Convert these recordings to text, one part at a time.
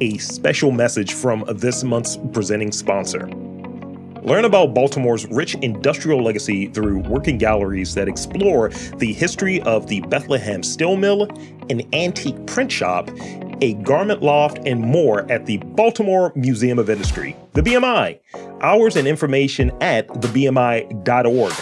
a special message from this month's presenting sponsor. Learn about Baltimore's rich industrial legacy through working galleries that explore the history of the Bethlehem Steel Mill, an antique print shop, a garment loft, and more at the Baltimore Museum of Industry, the BMI. Hours and information at thebmi.org.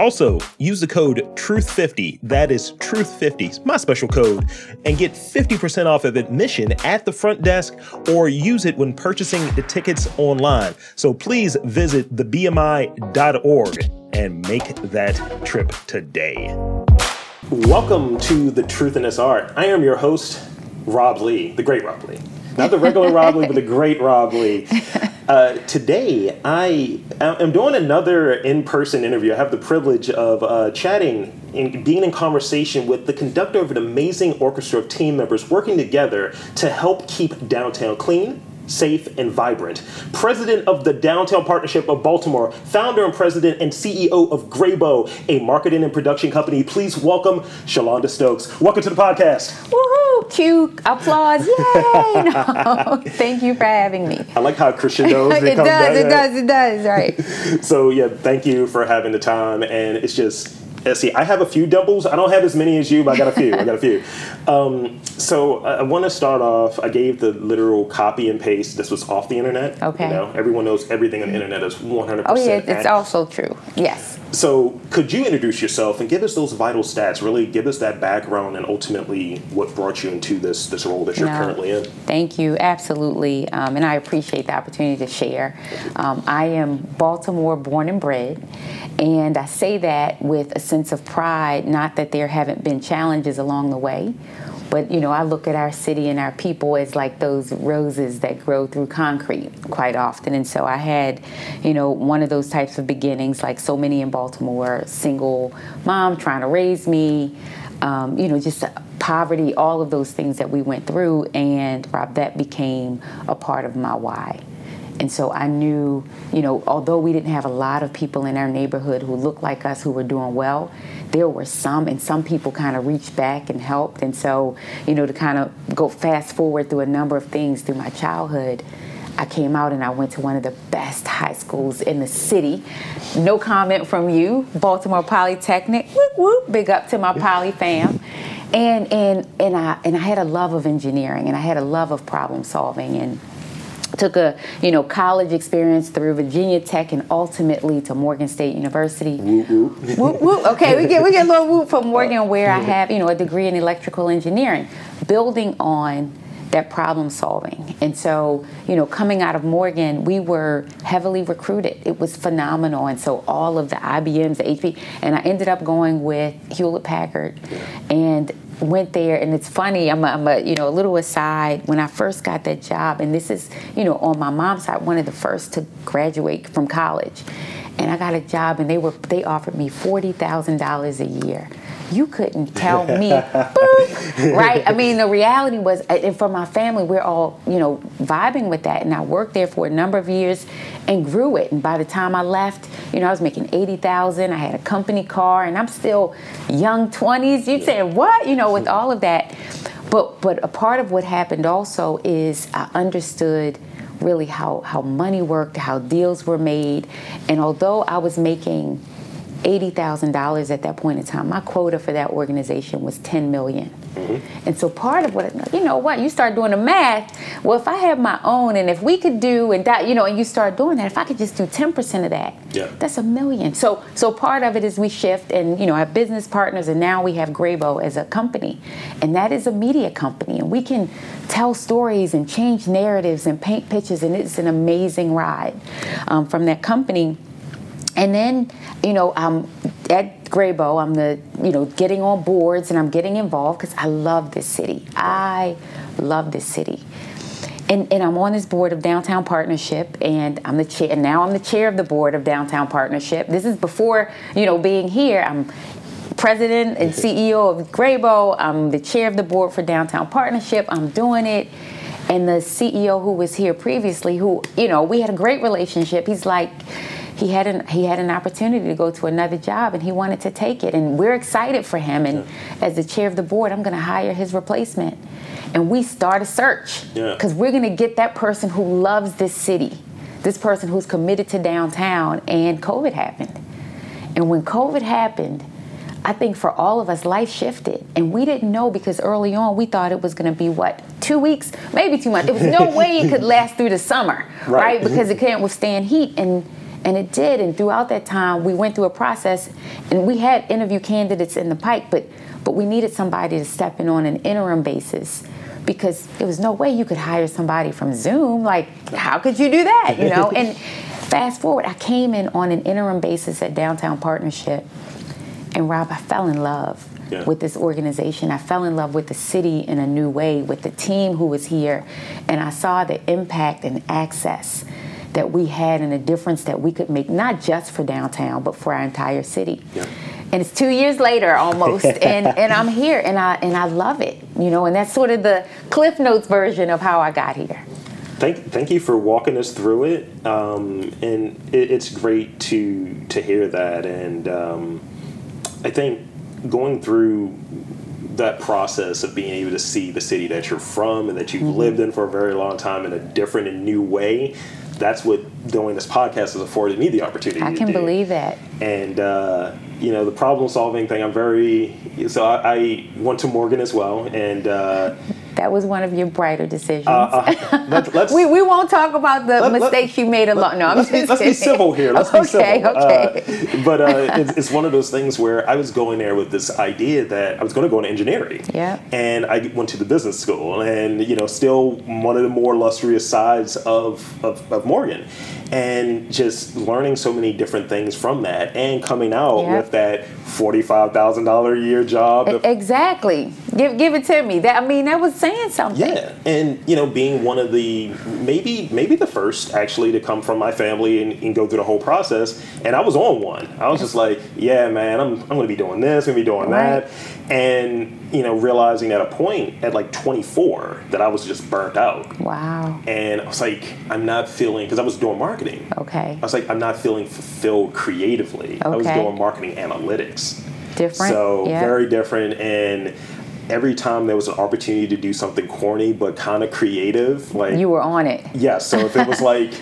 Also, use the code TRUTH50, that is TRUTH50, my special code, and get 50% off of admission at the front desk or use it when purchasing the tickets online. So please visit thebmi.org and make that trip today. Welcome to The Truth in Art. I am your host, Rob Lee, the great Rob Lee. Not the regular Rob Lee, but the great Rob Lee. Uh, today, I am doing another in person interview. I have the privilege of uh, chatting and being in conversation with the conductor of an amazing orchestra of team members working together to help keep downtown clean, safe, and vibrant. President of the Downtown Partnership of Baltimore, founder and president and CEO of Graybow, a marketing and production company. Please welcome Shelonda Stokes. Welcome to the podcast. Woohoo! Cue applause! Yay! No, thank you for having me. I like how crescendos it, it does, it does, it does, right. So yeah, thank you for having the time, and it's just Let's see, I have a few doubles. I don't have as many as you, but I got a few. I got a few. Um, so I, I want to start off. I gave the literal copy and paste. This was off the internet. Okay. You know, everyone knows everything on the internet is 100%. Oh yeah, it's accurate. also true. Yes. So, could you introduce yourself and give us those vital stats? Really, give us that background and ultimately what brought you into this this role that you're No. currently in. Thank you, absolutely, um, and I appreciate the opportunity to share. Um, I am Baltimore born and bred, and I say that with a sense of pride. Not that there haven't been challenges along the way, but you know, I look at our city and our people as like those roses that grow through concrete quite often. And so I had, you know, one of those types of beginnings, like so many in Baltimore, single mom trying to raise me. Um, you know, just poverty, all of those things that we went through, and Rob, that became a part of my why. And so I knew, you know, although we didn't have a lot of people in our neighborhood who looked like us who were doing well, there were some, and some people kind of reached back and helped. And so, you know, to kind of go fast forward through a number of things through my childhood, I came out and I went to one of the best high schools in the city. No comment from you, Baltimore Polytechnic. Whoop whoop, big up to my Poly fam. And and and I and I had a love of engineering and I had a love of problem solving and took a you know college experience through Virginia Tech and ultimately to Morgan State University. Whoop, whoop. Okay, we get we get a little whoop from Morgan uh, where I have you know a degree in electrical engineering, building on that problem solving. And so, you know, coming out of Morgan, we were heavily recruited. It was phenomenal. And so all of the IBMs, the HP, and I ended up going with Hewlett Packard and went there and it's funny I'm a, I'm a you know a little aside. When i first got that job and this is you know on my mom's side one of the first to graduate from college and i got a job and they were they offered me $40000 a year. You couldn't tell me. Boop, right? I mean the reality was and for my family we're all you know vibing with that and i worked there for a number of years and grew it. And by the time i left you know i was making 80000 i had a company car and i'm still young 20s You say what? You know with all of that. But but a part of what happened also is i understood really how how money worked how deals were made and although i was making $80,000 at that point in time. My quota for that organization was 10 million. And so part of what, you know what, you start doing the math. Well, if I have my own and if we could do, and that, you know, and you start doing that, if I could just do 10% of that, Yeah. that's a million. So, so part of it is we shift and, you know, have business partners and now we have Graybow as a company. And that is a media company. And we can tell stories and change narratives and paint pictures. And it's an amazing ride um, from that company. And then, you know, I'm at Graybow. I'm the, you know, getting on boards and I'm getting involved because I love this city. I love this city. And, and I'm on this board of Downtown Partnership, and I'm the chair. And now I'm the chair of the board of Downtown Partnership. This is before, you know, being here. I'm president and CEO of Graybow. I'm the chair of the board for Downtown Partnership. I'm doing it. And the CEO who was here previously, who, you know, we had a great relationship. He's like, he had an he had an opportunity to go to another job and he wanted to take it and we're excited for him and as the chair of the board i'm going to hire his replacement and we start a search because we're going to get that person who loves this city, this person who's committed to downtown. And COVID happened. And when COVID happened, I think for all of us, life shifted. And we didn't know because early on we thought it was going to be what, two weeks, maybe two months. There was no way it could last through the summer, right? right? Because it can't withstand heat. And and it did. And throughout that time, we went through a process and we had interview candidates in the pipe, but but we needed somebody to step in on an interim basis because there was no way you could hire somebody from Zoom. Like, how could you do that? You know? and fast forward, I came in on an interim basis at Downtown Partnership and Rob, I fell in love yeah. with this organization. I fell in love with the city in a new way, with the team who was here, and I saw the impact and access that we had and the difference that we could make, not just for downtown, but for our entire city. Yeah. And it's two years later almost, and, and I'm here, and I and I love it, you know. And that's sort of the Cliff Notes version of how I got here thank thank you for walking us through it. Um, and it, it's great to to hear that. And um, I think going through that process of being able to see the city that you're from and that you've mm-hmm. lived in for a very long time in a different and new way that's what doing this podcast has afforded me the opportunity i can believe that and uh, you know the problem solving thing i'm very so I, I, went to morgan as well and uh, that was one of your brighter decisions. Uh, uh, let, we, we won't talk about the let, mistakes let, you made alone. No, I'm let's, be, let's be civil here. Let's okay, be civil. Okay. Uh, but uh, it's, it's, one of those things where I was going there with this idea that I was going to go into engineering. Yeah. And I went to the business school, and you know, still one of the more illustrious sides of, of, of Morgan and just learning so many different things from that and coming out with that $45,000 a year job. exactly. Give give it to me. That I mean that was saying something. Yeah. And you know being one of the maybe maybe the first actually to come from my family and, and go through the whole process and I was on one. I was just like, yeah, man, I'm I'm going to be doing this, going to be doing right. that. And you know, realizing at a point at like 24 that I was just burnt out. Wow. And I was like, I'm not feeling because I was doing marketing. Okay. I was like, I'm not feeling fulfilled creatively. Okay. I was doing marketing analytics. Different. So yep. very different. And every time there was an opportunity to do something corny but kind of creative, like you were on it. Yeah. So if it was like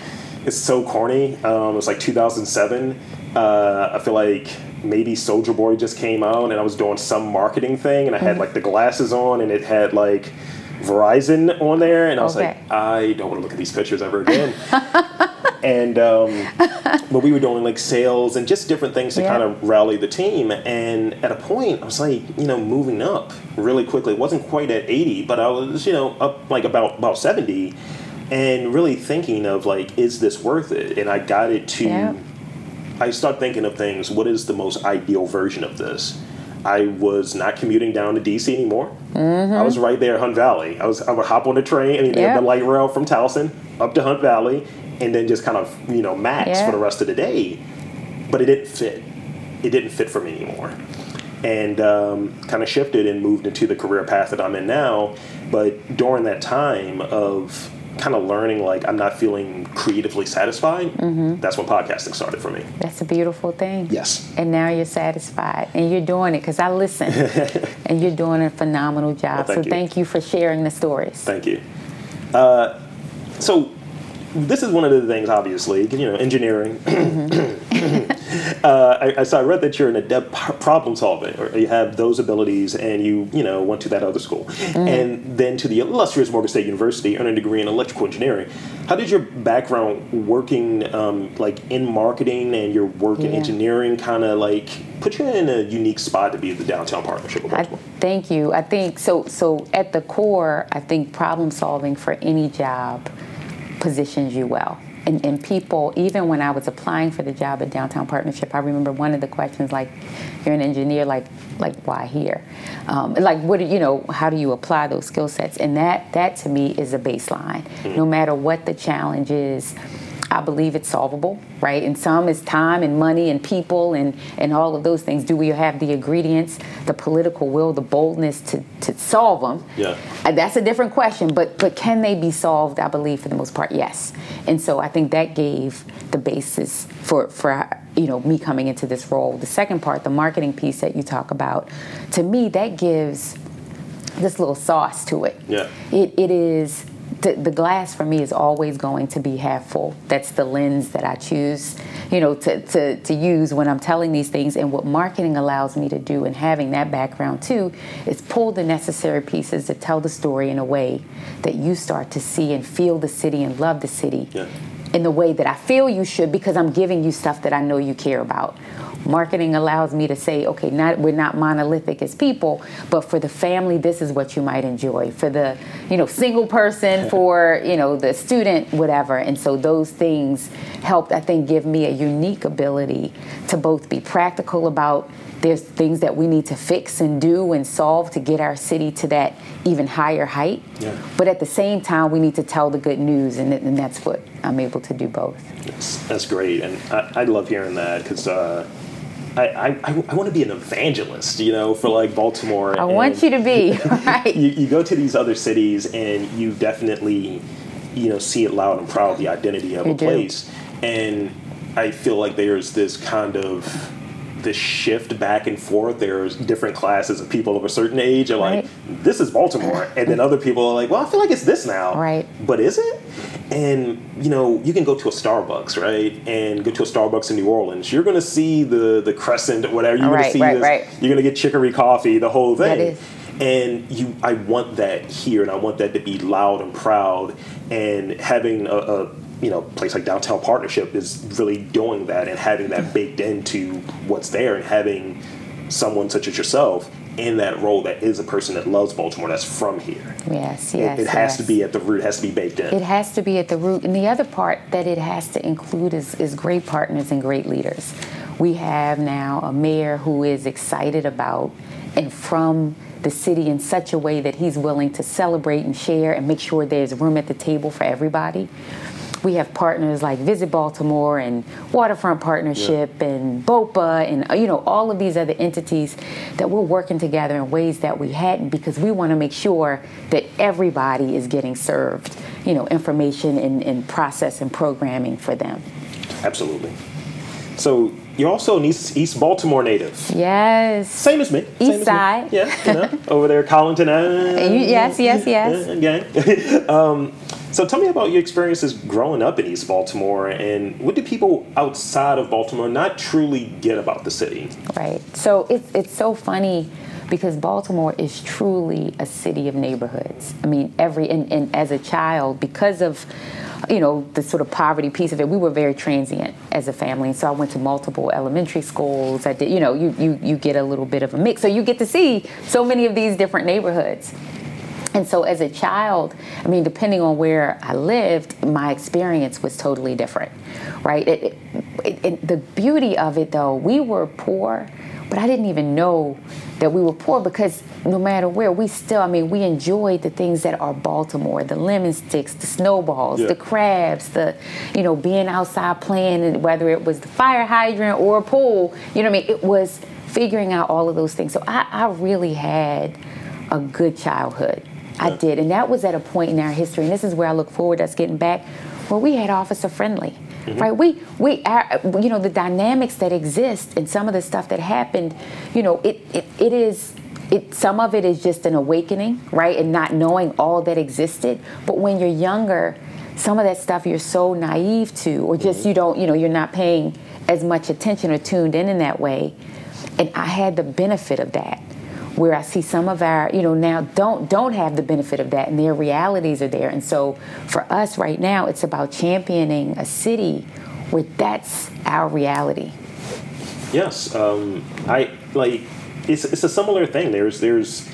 it's so corny, um, it was like 2007. Uh, I feel like maybe Soulja Boy just came out and I was doing some marketing thing and I had mm-hmm. like the glasses on and it had like Verizon on there and I was okay. like, I don't want to look at these pictures ever again. and um, but we were doing like sales and just different things to yeah. kind of rally the team. And at a point, I was like, you know, moving up really quickly. It wasn't quite at 80, but I was, you know, up like about about 70, and really thinking of like, is this worth it? And I got it to. Yeah I start thinking of things. What is the most ideal version of this? I was not commuting down to DC anymore. Mm-hmm. I was right there at Hunt Valley. I was I would hop on the train and yep. the light rail from Towson up to Hunt Valley, and then just kind of you know max for the rest of the day. But it didn't fit. It didn't fit for me anymore, and um, kind of shifted and moved into the career path that I'm in now. But during that time of kind of learning like I'm not feeling creatively satisfied, mm-hmm. that's when podcasting started for me. That's a beautiful thing. Yes. And now you're satisfied and you're doing it because I listen and you're doing a phenomenal job. Well, thank so you. thank you for sharing the stories. Thank you. Uh, so this is one of the things, obviously, you know, engineering. Mm-hmm. uh, I, so I read that you're an adept problem solving, or you have those abilities, and you, you know, went to that other school, mm-hmm. and then to the illustrious Morgan State University, earned a degree in electrical engineering. How did your background working, um, like in marketing and your work yeah. in engineering, kind of like put you in a unique spot to be the downtown partnership I, thank you. I think so. So at the core, I think problem solving for any job positions you well. And, and people, even when I was applying for the job at Downtown Partnership, I remember one of the questions like, "You're an engineer, like, like why here? Um, like, what do you know? How do you apply those skill sets?" And that, that to me is a baseline. Mm-hmm. No matter what the challenge is, I believe it's solvable, right? And some is time and money and people and, and all of those things. Do we have the ingredients, the political will, the boldness to, to solve them? Yeah. Uh, that's a different question, but but can they be solved? I believe for the most part, yes. And so I think that gave the basis for for you know me coming into this role. The second part, the marketing piece that you talk about, to me that gives this little sauce to it. Yeah. It, it is the, the glass for me is always going to be half full. That's the lens that I choose, you know, to, to, to use when I'm telling these things. And what marketing allows me to do and having that background too is pull the necessary pieces to tell the story in a way that you start to see and feel the city and love the city Yeah. in the way that I feel you should because I'm giving you stuff that I know you care about. Marketing allows me to say, okay, not we're not monolithic as people, but for the family, this is what you might enjoy. For the, you know, single person, for, you know, the student, whatever. And so those things helped, I think, give me a unique ability to both be practical about there's things that we need to fix and do and solve to get our city to that even higher height. Yeah. But at the same time, we need to tell the good news, and, and that's what I'm able to do both. That's, that's great, and I, I love hearing that because uh, I, I, I, I want to be an evangelist, you know, for like Baltimore. I want you to be, right? You, you go to these other cities and you definitely, you know, see it loud and proud the identity of You a do. place, and I feel like there's this kind of this shift back and forth. There's different classes of people of a certain age are like, Right. this is Baltimore, and then other people are like, well, I feel like it's this now, Right. But is it? And you know, you can go to a Starbucks, right? And go to a Starbucks in New Orleans. You're gonna see the the crescent, whatever. You're Right, gonna see right, this. right. You're gonna get chicory coffee, the whole thing. That is. And you, I want that here, and I want that to be loud and proud. And having a, a you know place like Downtown Partnership is really doing that, and having that baked into what's there, and having someone such as yourself in that role that is a person that loves Baltimore, that's from here. Yes, It- yes. it, has to be at the root, it has to be baked in. It has to be at the root. And the other part that it has to include is, is great partners and great leaders. We have now a mayor who is excited about and from the city in such a way that he's willing to celebrate and share and make sure there's room at the table for everybody. We have partners like Visit Baltimore and Waterfront Partnership and BOPA and uh, you know all of these other entities that we're working together in ways that we hadn't because we want to make sure that everybody is getting served you know information and, and process and programming for them. Absolutely. So you're also an East, East Baltimore native. Yes. Same as me. Same East side. Yeah, you know, over there, Collington. Uh, yes, yes, yes. uh, Gang. um, so tell me about your experiences growing up in East Baltimore, and what do people outside of Baltimore not truly get about the city? Right. So it's it's so funny because Baltimore is truly a city of neighborhoods. I mean, every and, and as a child, because of you know the sort of poverty piece of it, we were very transient as a family. And so I went to multiple elementary schools. I did, you know, you you you get a little bit of a mix, so you get to see so many of these different neighborhoods. And so, as a child, I mean, depending on where I lived, my experience was totally different, right? It, it, it, the beauty of it, though, we were poor, but I didn't even know that we were poor because no matter where, we still, I mean, we enjoyed the things that are Baltimore the lemon sticks, the snowballs, Yeah. the crabs, the, you know, being outside playing, and whether it was the fire hydrant or a pool, you know what I mean? It was figuring out all of those things. So, I, I really had a good childhood. I did, and that was at a point in our history, and this is where I look forward to us getting back, where we had officer friendly, mm-hmm. right? We, we, our, you know, the dynamics that exist and some of the stuff that happened, you know, it, it, it is. It, some of it is just an awakening, right, and not knowing all that existed. But when you're younger, some of that stuff you're so naive to, or just mm-hmm. you don't, you know, you're not paying as much attention or tuned in in that way. And I had the benefit of that where I see some of our, you know, now don't don't have the benefit of that, and their realities are there. And so, for us right now, it's about championing a city where that's our reality. Yes, um, I like. It's it's a similar thing. There's there's,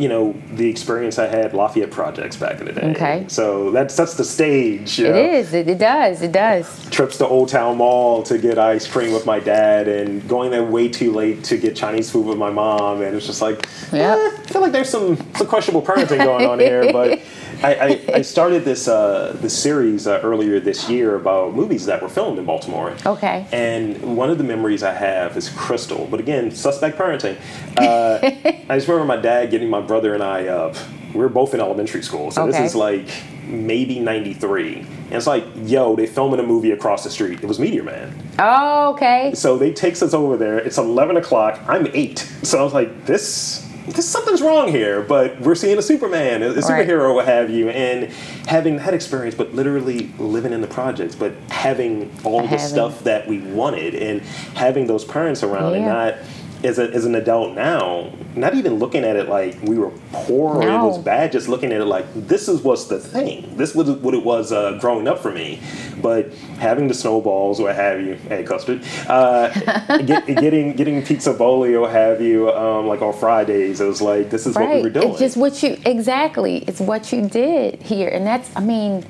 you know, the experience I had Lafayette projects back in the day. Okay. So that sets the stage. You It know? is. It, it does. It does. trips to Old Town Mall to get ice cream with my dad, and going there way too late to get Chinese food with my mom, and it's just like, Yep. eh, I feel like there's some some questionable parenting going on here. But I, I, I started this uh, this series uh, earlier this year about movies that were filmed in Baltimore. Okay. And one of the memories I have is Crystal, but again, suspect parenting. Uh, I just remember my dad getting my brother and I up. We were both in elementary school, so Okay. this is like maybe 93. And it's like, yo, they're filming a movie across the street. It was Meteor Man. Oh, okay. So they takes us over there. It's 11 o'clock. I'm eight. So I was like, this something's wrong here, but we're seeing a Superman, a, superhero, right. what have you, and having that experience, but literally living in the projects, but having all having. the stuff that we wanted, and having those parents around, yeah. and not as, a, as an adult now, not even looking at it like we were poor no. or it was bad, just looking at it like this is what's the thing. This was what it was uh, growing up for me. But having the snowballs or have you, hey custard, uh, get, getting getting pizza boli or have you, um, like on Fridays, it was like this is right. what we were doing. It's just what you exactly. It's what you did here, and that's. I mean,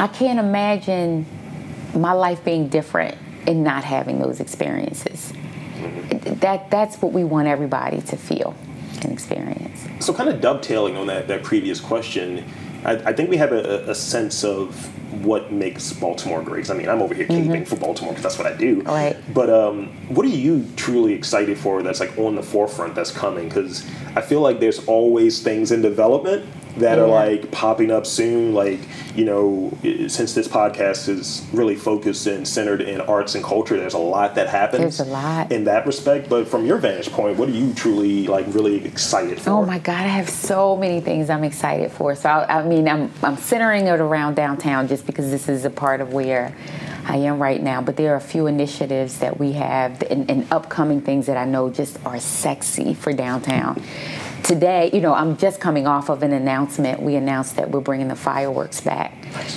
I can't imagine my life being different and not having those experiences that that's what we want everybody to feel and experience. So, kind of dovetailing on that that previous question, I, I think we have a, a, sense of what makes Baltimore great. I mean, I'm over here caping mm-hmm. for Baltimore because that's what I do. Right. But um, what are you truly excited for? That's like on the forefront that's coming because I feel like there's always things in development that yeah. are like popping up soon. Like, you know, since this podcast is really focused and centered in arts and culture, there's a lot that happens. There's a lot in that respect. But from your vantage point, what are you truly like really excited for? Oh my God, I have so many things I'm excited for. So I, I mean, I'm I'm centering it around downtown just because this is a part of where. I am right now, but there are a few initiatives that we have and, and upcoming things that I know just are sexy for downtown today, you know, I'm just coming off of an announcement. We announced that we're bringing the fireworks back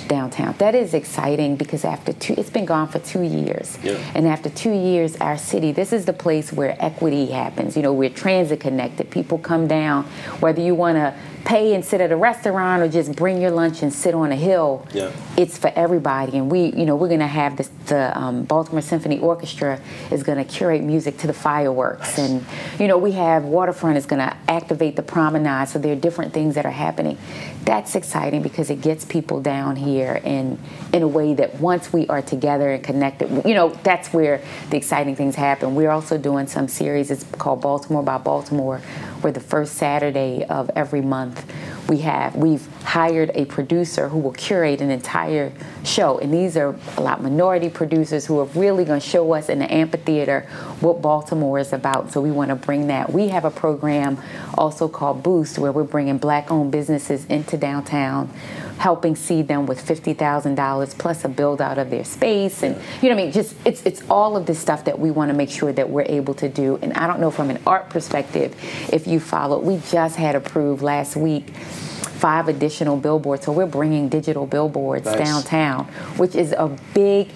downtown. That is exciting because after two, it's been gone for two years. Yeah. And after two years, our city, this is the place where equity happens. You know, we're transit connected. People come down, whether you want to pay and sit at a restaurant or just bring your lunch and sit on a hill. Yeah. It's for everybody. And we, you know, we're going to have this, the um, Baltimore Symphony Orchestra is going to curate music to the fireworks. And, you know, we have Waterfront is going to activate the promenade. So there are different things that are happening. That's exciting because it gets people down here in, in a way that once we are together and connected, you know, that's where the exciting things happen. We're also doing some series, it's called Baltimore by Baltimore, where the first Saturday of every month we have we've hired a producer who will curate an entire show. And these are a lot minority producers who are really going to show us in the amphitheater what baltimore is about. So we want to bring that. We have a program also called boost where we're bringing black owned businesses into downtown helping seed them with $50,000 plus a build out of their space and you know what I mean just it's it's all of this stuff that we want to make sure that we're able to do. And I don't know from an art perspective if you followed we just had approved last week five additional billboards. So we're bringing digital billboards nice. downtown which is a big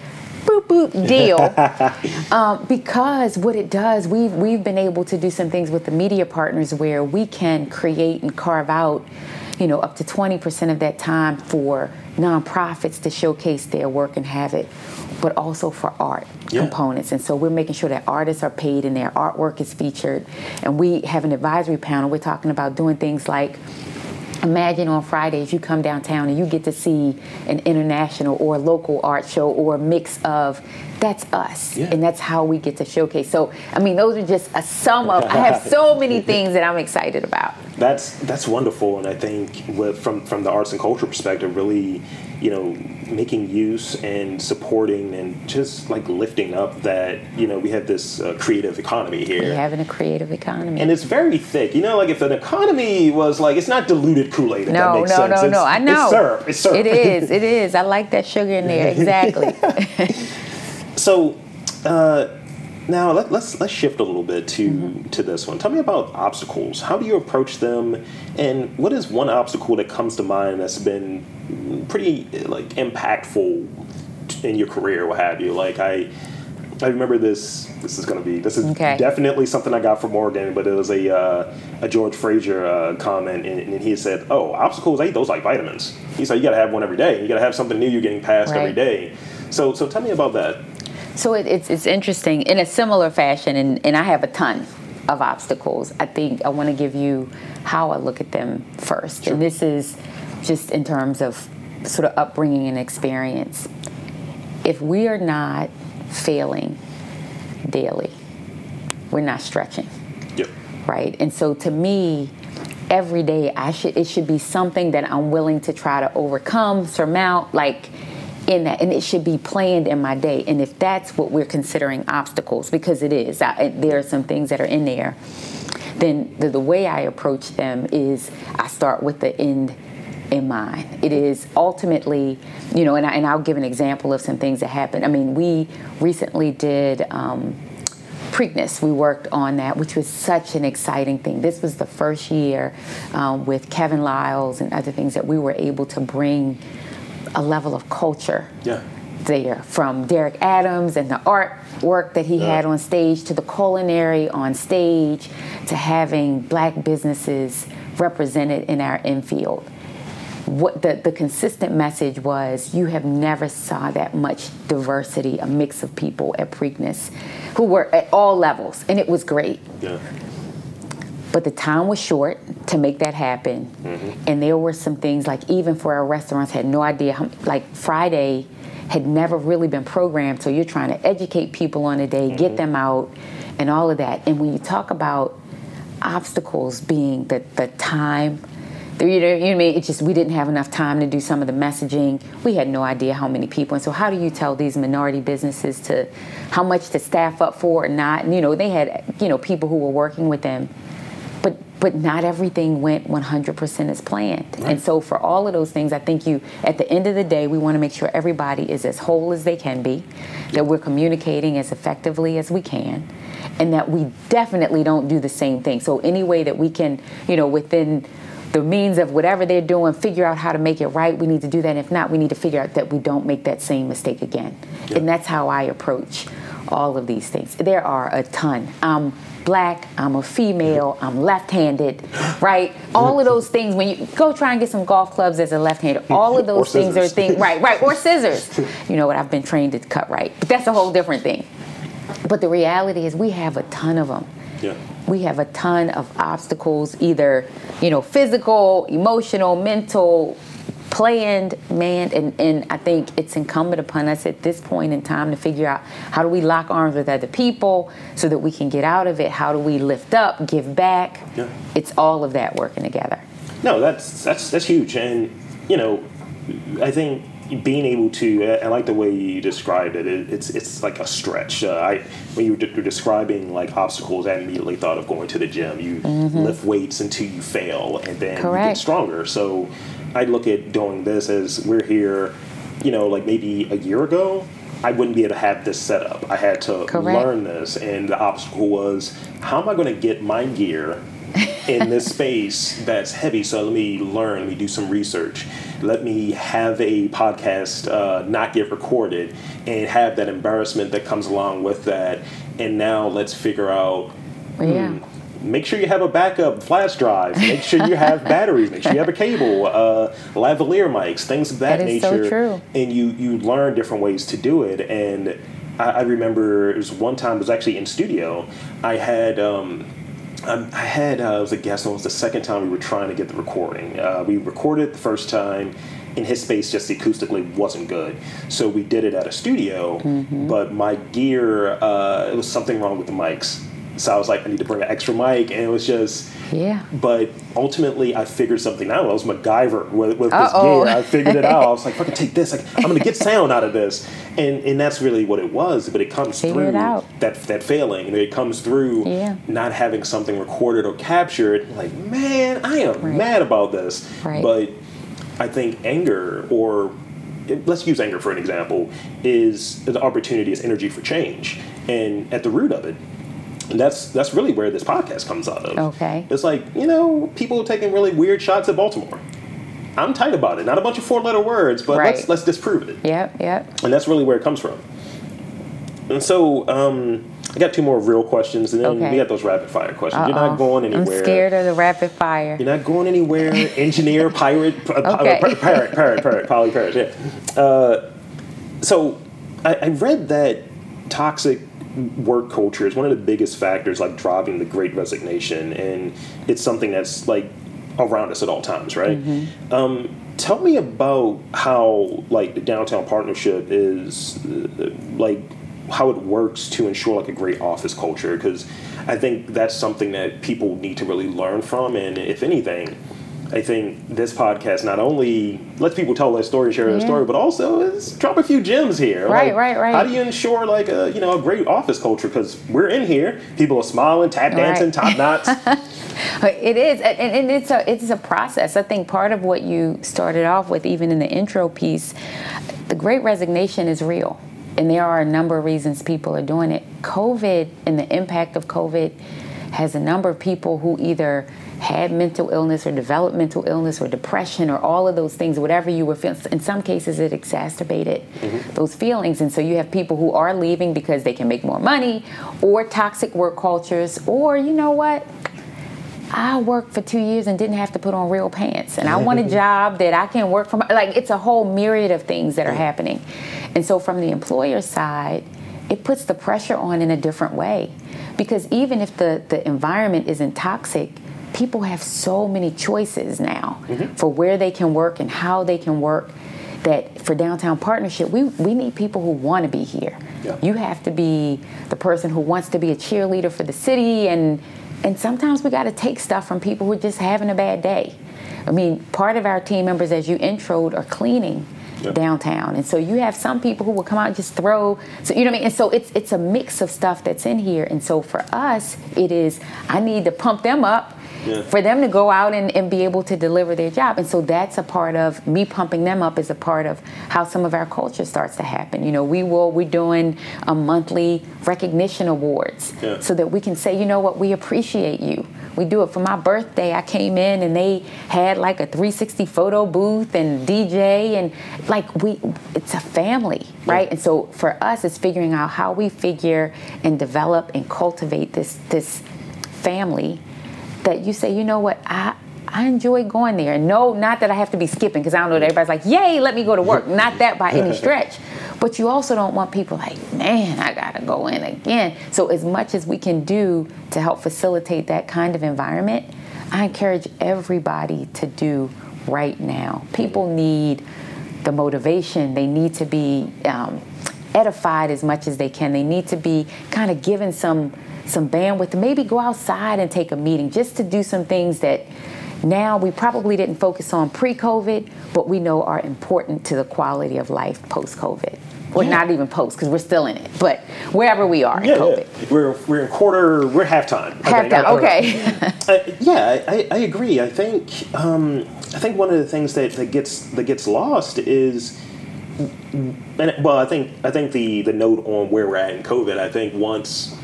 boop boop deal. Um, because what it does we've we've been able to do some things with the media partners where we can create and carve out you know, up to 20% of that time for nonprofits to showcase their work and have it, but also for art yeah. components. And so we're making sure that artists are paid and their artwork is featured. And we have an advisory panel. We're talking about doing things like imagine on Fridays you come downtown and you get to see an international or local art show or a mix of that's us yeah. and that's how we get to showcase. So i mean those are just a sum of i have so many things that i'm excited about. That's that's wonderful and i think with, from from the arts and culture perspective really you know making use and supporting and just like lifting up that you know we have this uh, creative economy here. We're having a creative economy. And it's very thick. You know like if an economy was like it's not diluted kool-aid if no that makes no sense. no it's, no i know. it's syrup it's syrup. It is it is. I like that sugar in there. Exactly So uh, now let, us let's, let's shift a little bit to mm-hmm. to this one. Tell me about obstacles. How do you approach them, and what is one obstacle that comes to mind that's been pretty like impactful in your career, or what have you? Like I. I remember this. This is going to be. This is okay. definitely something I got from Morgan, but it was a uh, a George Fraser uh, comment, and, and, he said, "Oh, obstacles. I eat those like vitamins." He said, "You got to have one every day. You got to have something new you're getting past right. every day." So, so tell me about that. So it, it's, it's interesting in a similar fashion, and, and I have a ton of obstacles. I think I want to give you how I look at them first. Sure. And this is just in terms of sort of upbringing and experience. If we are not failing daily, we're not stretching. Yep. Right? And so to me, every day I should it should be something that I'm willing to try to overcome, surmount, like in that and it should be planned in my day and if that's what we're considering obstacles because it is I, there are some things that are in there then the, the way I approach them is I start with the end in mind. It is ultimately, you know, and, I, and I'll give an example of some things that happened. I mean, we recently did. Um, Preakness, we worked on that, which was such an exciting thing. This was the first year um, with Kevin Liles and other things that we were able to bring a level of culture yeah. there from Derek Adams and the artwork that he yeah. had on stage to the culinary on stage to having black businesses represented in our infield what the, the consistent message was you have never saw that much diversity a mix of people at preakness who were at all levels and it was great yeah. But the time was short to make that happen mm-hmm. and there were some things like even for our restaurants had no idea how like friday had never really been programmed so you're trying to educate people on a day mm-hmm. get them out and all of that and when you talk about obstacles being the, the time you know, you know I mean? It's just we didn't have enough time to do some of the messaging. We had no idea how many people. And so, how do you tell these minority businesses to how much to staff up for or not? And, you know, they had you know people who were working with them, but not everything went 100% as planned. Right. And so, for all of those things, I think you at the end of the day, we want to make sure everybody is as whole as they can be, that we're communicating as effectively as we can. And that we definitely don't do the same thing. So any way that we can, you know, within the means of whatever they're doing, figure out how to make it right. We need to do that. And if not, we need to figure out that we don't make that same mistake again. Yep. And that's how I approach all of these things. There are a ton. I'm black, I'm a female, I'm left handed, right? All of those things, when you go try and get some golf clubs as a left hander, all of those things are things, right, right, or scissors. You know what? I've been trained to cut right, but that's a whole different thing. But the reality is, we have a ton of them. Yeah we have a ton of obstacles, either, you know, physical, emotional, mental, planned, man, and, and I think it's incumbent upon us at this point in time to figure out how do we lock arms with other people so that we can get out of it? How do we lift up, give back? Yeah. It's all of that working together. No, that's that's that's huge, and you know, I think being able to I like the way you described it. it it's it's like a stretch. Uh, I when you were describing like obstacles, I immediately thought of going to the gym. You mm-hmm. lift weights until you fail, and then Correct. you get stronger. So I look at doing this as we're here. You know, like maybe a year ago, I wouldn't be able to have this set up. I had to Correct. learn this, and the obstacle was how am I going to get my gear in this space that's heavy. So let me learn, let me do some research. Let me have a podcast uh, not get recorded and have that embarrassment that comes along with that. And now let's figure out. Yeah. Hmm, make sure you have a backup flash drive. Make sure you have batteries. Make sure you have a cable, uh, lavalier mics, things of that, that nature. So true. And you you learn different ways to do it. And I, I remember it was one time it was actually in studio. I had. Um, um, I had uh, I was a guest. It was the second time we were trying to get the recording. Uh, we recorded the first time in his space, just acoustically wasn't good. So we did it at a studio, mm-hmm. but my gear uh, it was something wrong with the mics. So I was like, I need to bring an extra mic, and it was just yeah. But ultimately, I figured something out. I was MacGyver with, with this gear. I figured it out. I was like, fucking take this. Like, I'm gonna get sound out of this, and and that's really what it was. But it comes Figure through it that that failing. And it comes through yeah. not having something recorded or captured. Like, man, I am right. mad about this. Right. But I think anger or let's use anger for an example is the opportunity is energy for change and at the root of it and that's that's really where this podcast comes out of. Okay. It's like, you know, people taking really weird shots at Baltimore. I'm tight about it. Not a bunch of four letter words, but right. let's let's disprove it. Yep, yep. And that's really where it comes from. And so, um, I got two more real questions, and then okay. we got those rapid fire questions. Uh-oh. You're not going anywhere. I'm scared of the rapid fire. You're not going anywhere. Engineer, pirate, uh, okay. uh, parrot, parrot, parrot, Polly Parrot. Yeah. Uh, so, I, I read that toxic work culture is one of the biggest factors like driving the great resignation and it's something that's like around us at all times right mm-hmm. um, tell me about how like the downtown partnership is uh, like how it works to ensure like a great office culture because i think that's something that people need to really learn from and if anything I think this podcast not only lets people tell their story, share their yeah. story, but also is drop a few gems here. Right, like, right, right. How do you ensure like a you know a great office culture? Because we're in here, people are smiling, tap dancing, right. top knots. it is, and, and it's a it's a process. I think part of what you started off with, even in the intro piece, the Great Resignation is real, and there are a number of reasons people are doing it. COVID and the impact of COVID has a number of people who either had mental illness or developed mental illness or depression or all of those things, whatever you were feeling. In some cases, it exacerbated mm-hmm. those feelings. And so you have people who are leaving because they can make more money or toxic work cultures, or you know what? I worked for two years and didn't have to put on real pants. And I want a job that I can work from. Like, it's a whole myriad of things that are happening. And so, from the employer side, it puts the pressure on in a different way. Because even if the, the environment isn't toxic, people have so many choices now mm-hmm. for where they can work and how they can work that for downtown partnership we, we need people who want to be here yeah. you have to be the person who wants to be a cheerleader for the city and and sometimes we got to take stuff from people who are just having a bad day i mean part of our team members as you introed are cleaning yeah. downtown and so you have some people who will come out and just throw so you know what i mean and so it's it's a mix of stuff that's in here and so for us it is i need to pump them up yeah. for them to go out and, and be able to deliver their job. And so that's a part of me pumping them up is a part of how some of our culture starts to happen. You know, we will we're doing a monthly recognition awards yeah. so that we can say, you know what, we appreciate you. We do it for my birthday. I came in and they had like a 360 photo booth and DJ and like we it's a family, right? Yeah. And so for us it's figuring out how we figure and develop and cultivate this this family that you say, you know what, I I enjoy going there. No, not that I have to be skipping because I don't know that everybody's like, yay, let me go to work. Not that by any stretch. But you also don't want people like, man, I gotta go in again. So as much as we can do to help facilitate that kind of environment, I encourage everybody to do right now. People need the motivation. They need to be um, edified as much as they can. They need to be kind of given some some bandwidth to maybe go outside and take a meeting just to do some things that now we probably didn't focus on pre-COVID, but we know are important to the quality of life post-COVID. Or yeah. not even post because we're still in it, but wherever we are yeah, in COVID. Yeah. We're, we're in quarter, we're halftime. Halftime, okay. uh, yeah, I, I agree. I think um, I think one of the things that, that gets that gets lost is and well, I think I think the the note on where we're at in COVID. I think once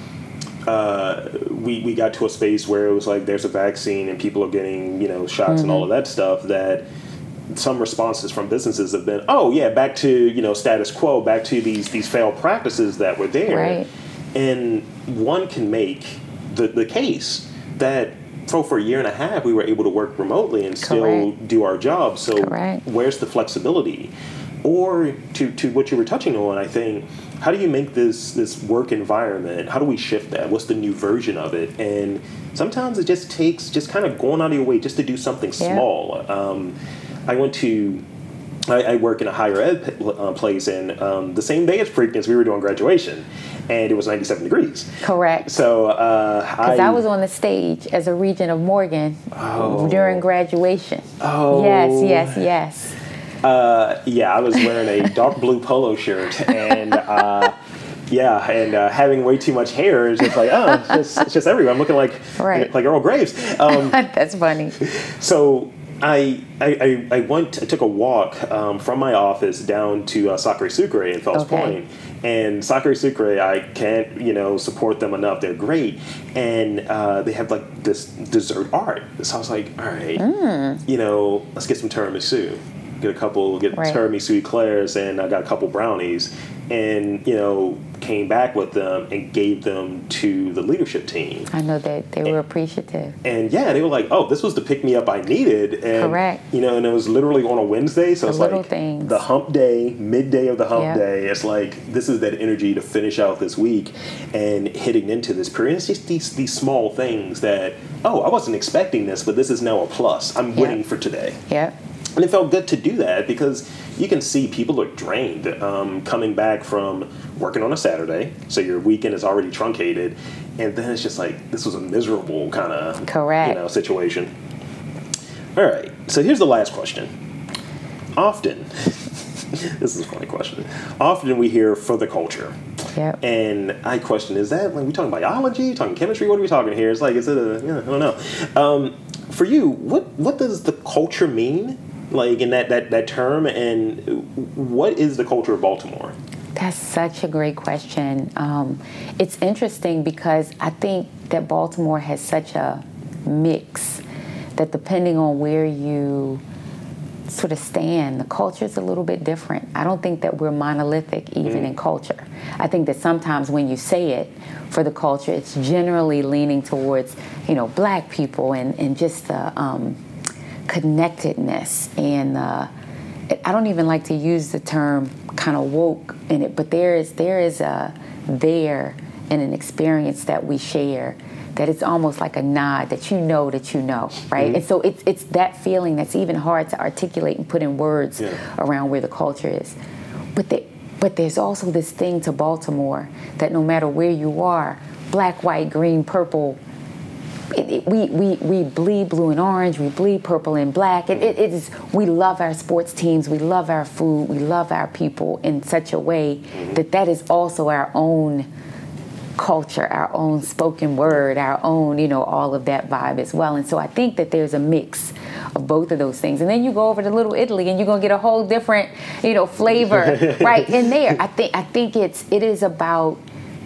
uh, we we got to a space where it was like there's a vaccine and people are getting you know shots mm-hmm. and all of that stuff that some responses from businesses have been oh yeah back to you know status quo back to these these failed practices that were there right. and one can make the, the case that for, for a year and a half we were able to work remotely and still Correct. do our job so Correct. where's the flexibility or to, to what you were touching on i think how do you make this this work environment how do we shift that what's the new version of it and sometimes it just takes just kind of going out of your way just to do something yeah. small um, i went to I, I, work in a higher ed uh, place, and um, the same day as Preakness, we were doing graduation, and it was 97 degrees. Correct. So, because uh, I, I, was on the stage as a regent of Morgan oh, during graduation. Oh. Yes, yes, yes. Uh, yeah, I was wearing a dark blue polo shirt and. Uh, yeah, and uh, having way too much hair is just like, oh, it's just, it's just everywhere. I'm looking like right. like Earl Graves. Um, That's funny. So I, I, I went, I took a walk um, from my office down to uh, Sacre Sucre in Fells okay. Point. And Sacre Sucre, I can't, you know, support them enough. They're great. And uh, they have like this dessert art. So I was like, all right, mm. you know, let's get some tiramisu get a couple, get right. tiramisu eclairs, and I got a couple brownies, and you know, came back with them and gave them to the leadership team. I know that they were appreciative. And yeah, they were like, "Oh, this was the pick me up I needed." And, Correct. You know, and it was literally on a Wednesday, so the it's like things. the hump day, midday of the hump yep. day. It's like this is that energy to finish out this week and hitting into this period. It's just these these small things that oh, I wasn't expecting this, but this is now a plus. I'm yep. winning for today. Yep. And it felt good to do that because you can see people are drained um, coming back from working on a Saturday, so your weekend is already truncated, and then it's just like this was a miserable kind of correct you know situation. All right. So here's the last question. Often, this is a funny question. Often we hear for the culture. Yep. And I question: Is that like we talking biology, talking chemistry? What are we talking here? It's like is it a yeah, I don't know. Um, for you, what what does the culture mean? Like in that that that term, and what is the culture of Baltimore? That's such a great question. Um, it's interesting because I think that Baltimore has such a mix that depending on where you sort of stand, the culture is a little bit different. I don't think that we're monolithic even mm. in culture. I think that sometimes when you say it for the culture, it's generally leaning towards, you know, black people and, and just the um, connectedness and uh, I don't even like to use the term kind of woke in it, but there is there is a there and an experience that we share that it's almost like a nod that you know that you know, right? Mm-hmm. And so it's it's that feeling that's even hard to articulate and put in words yeah. around where the culture is. But the, but there's also this thing to Baltimore that no matter where you are, black, white, green, purple, it, it, we, we, we bleed blue and orange, we bleed purple and black. It, it is, we love our sports teams, we love our food, we love our people in such a way mm-hmm. that that is also our own culture, our own spoken word, our own, you know, all of that vibe as well. And so I think that there's a mix of both of those things. And then you go over to Little Italy and you're gonna get a whole different, you know, flavor right in there. I think I think it's it is about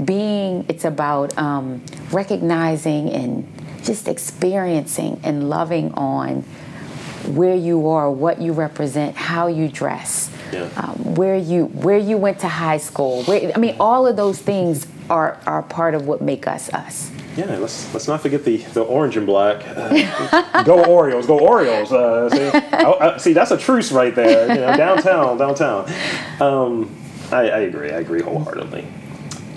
being it's about um, recognizing and just experiencing and loving on where you are, what you represent, how you dress, yeah. um, where you where you went to high school. Where, I mean, all of those things are are part of what make us us. Yeah, let's let's not forget the, the orange and black. Uh, go Orioles, go Orioles. Uh, see, I, I, see, that's a truce right there. You know, downtown, downtown. Um, I, I, agree. I agree wholeheartedly.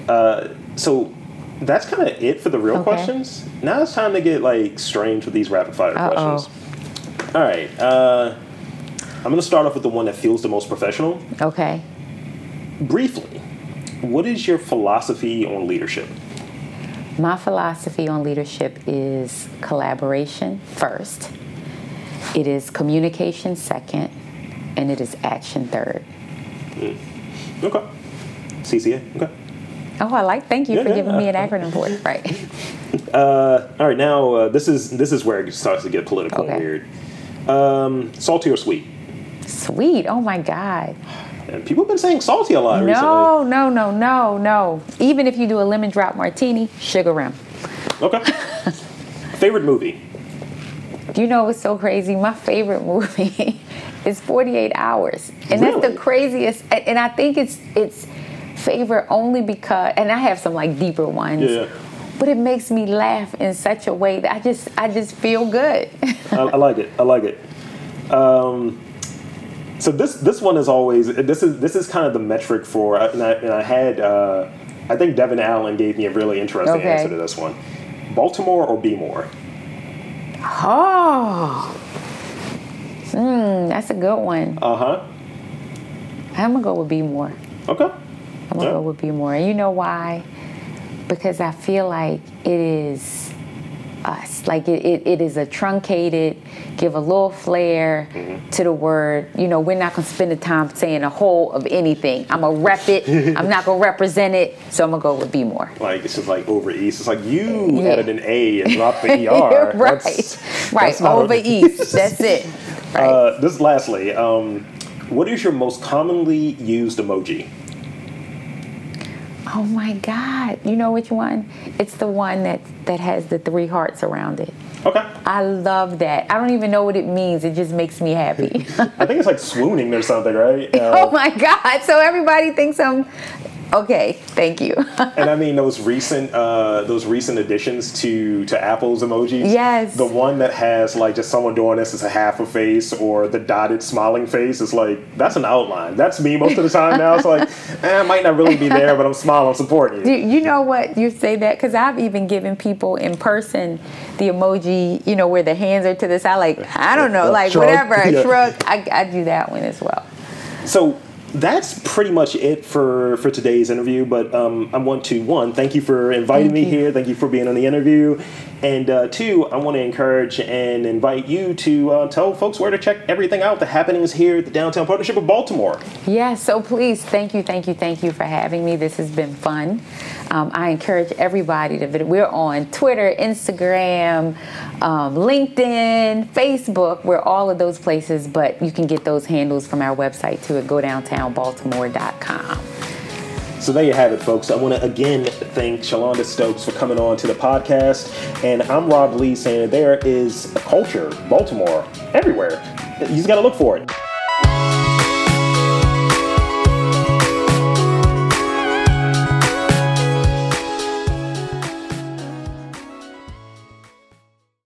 Uh, so that's kind of it for the real okay. questions. Now it's time to get like strange with these rapid fire Uh-oh. questions. All right. Uh, I'm going to start off with the one that feels the most professional. Okay. Briefly, what is your philosophy on leadership? My philosophy on leadership is collaboration first, it is communication second, and it is action third. Mm. Okay. CCA. Okay. Oh, I like. Thank you yeah, for yeah. giving me an acronym for it. Right. Uh, all right. Now uh, this is this is where it starts to get political okay. and weird. Um, salty or sweet? Sweet. Oh my god. And people have been saying salty a lot no, recently. No, no, no, no, no. Even if you do a lemon drop martini, sugar rim. Okay. favorite movie? You know what's so crazy? My favorite movie is 48 Hours, and really? that's the craziest. And I think it's it's favorite only because, and I have some like deeper ones. Yeah. But it makes me laugh in such a way that I just I just feel good. I, I, like it. I like it. Um, so this this one is always this is this is kind of the metric for and I, and I had uh, I think Devin Allen gave me a really interesting okay. answer to this one. Baltimore or Be More? Oh, mm, that's a good one. Uh huh. I'm gonna go with Be More. Okay. I'm gonna yeah. go with Be More. And you know why? Because I feel like it is us. Like it, it, it is a truncated, give a little flair mm-hmm. to the word. You know, we're not gonna spend the time saying a whole of anything. I'm gonna rep it. I'm not gonna represent it. So I'm gonna go with Be More. Like it's just like over east. It's like you yeah. added an A and dropped the ER. right. That's, right. That's over east. That's it. Right. Uh, this lastly, um, what is your most commonly used emoji? Oh my God. You know which one? It's the one that, that has the three hearts around it. Okay. I love that. I don't even know what it means. It just makes me happy. I think it's like swooning or something, right? Uh, oh my God. So everybody thinks I'm Okay, thank you. and I mean those recent uh, those recent additions to to Apple's emojis. Yes. The one that has like just someone doing this as a half a face or the dotted smiling face is like that's an outline. That's me most of the time now. It's like eh, I might not really be there, but I'm smiling, I'm supporting you. You know what you say that because I've even given people in person the emoji, you know, where the hands are to the side, like I don't know, like shrug. whatever, yeah. shrug. I, I do that one as well. So that's pretty much it for for today's interview. But um, I want to one thank you for inviting thank me you. here. Thank you for being on the interview. And uh, two, I want to encourage and invite you to uh, tell folks where to check everything out, the happenings here at the Downtown Partnership of Baltimore. Yeah, so please, thank you, thank you, thank you for having me. This has been fun. Um, I encourage everybody to, visit. we're on Twitter, Instagram, um, LinkedIn, Facebook, we're all of those places, but you can get those handles from our website too at godowntownbaltimore.com. So there you have it, folks. I want to again thank Shelonda Stokes for coming on to the podcast. And I'm Rob Lee saying there is a culture, Baltimore, everywhere. You just got to look for it.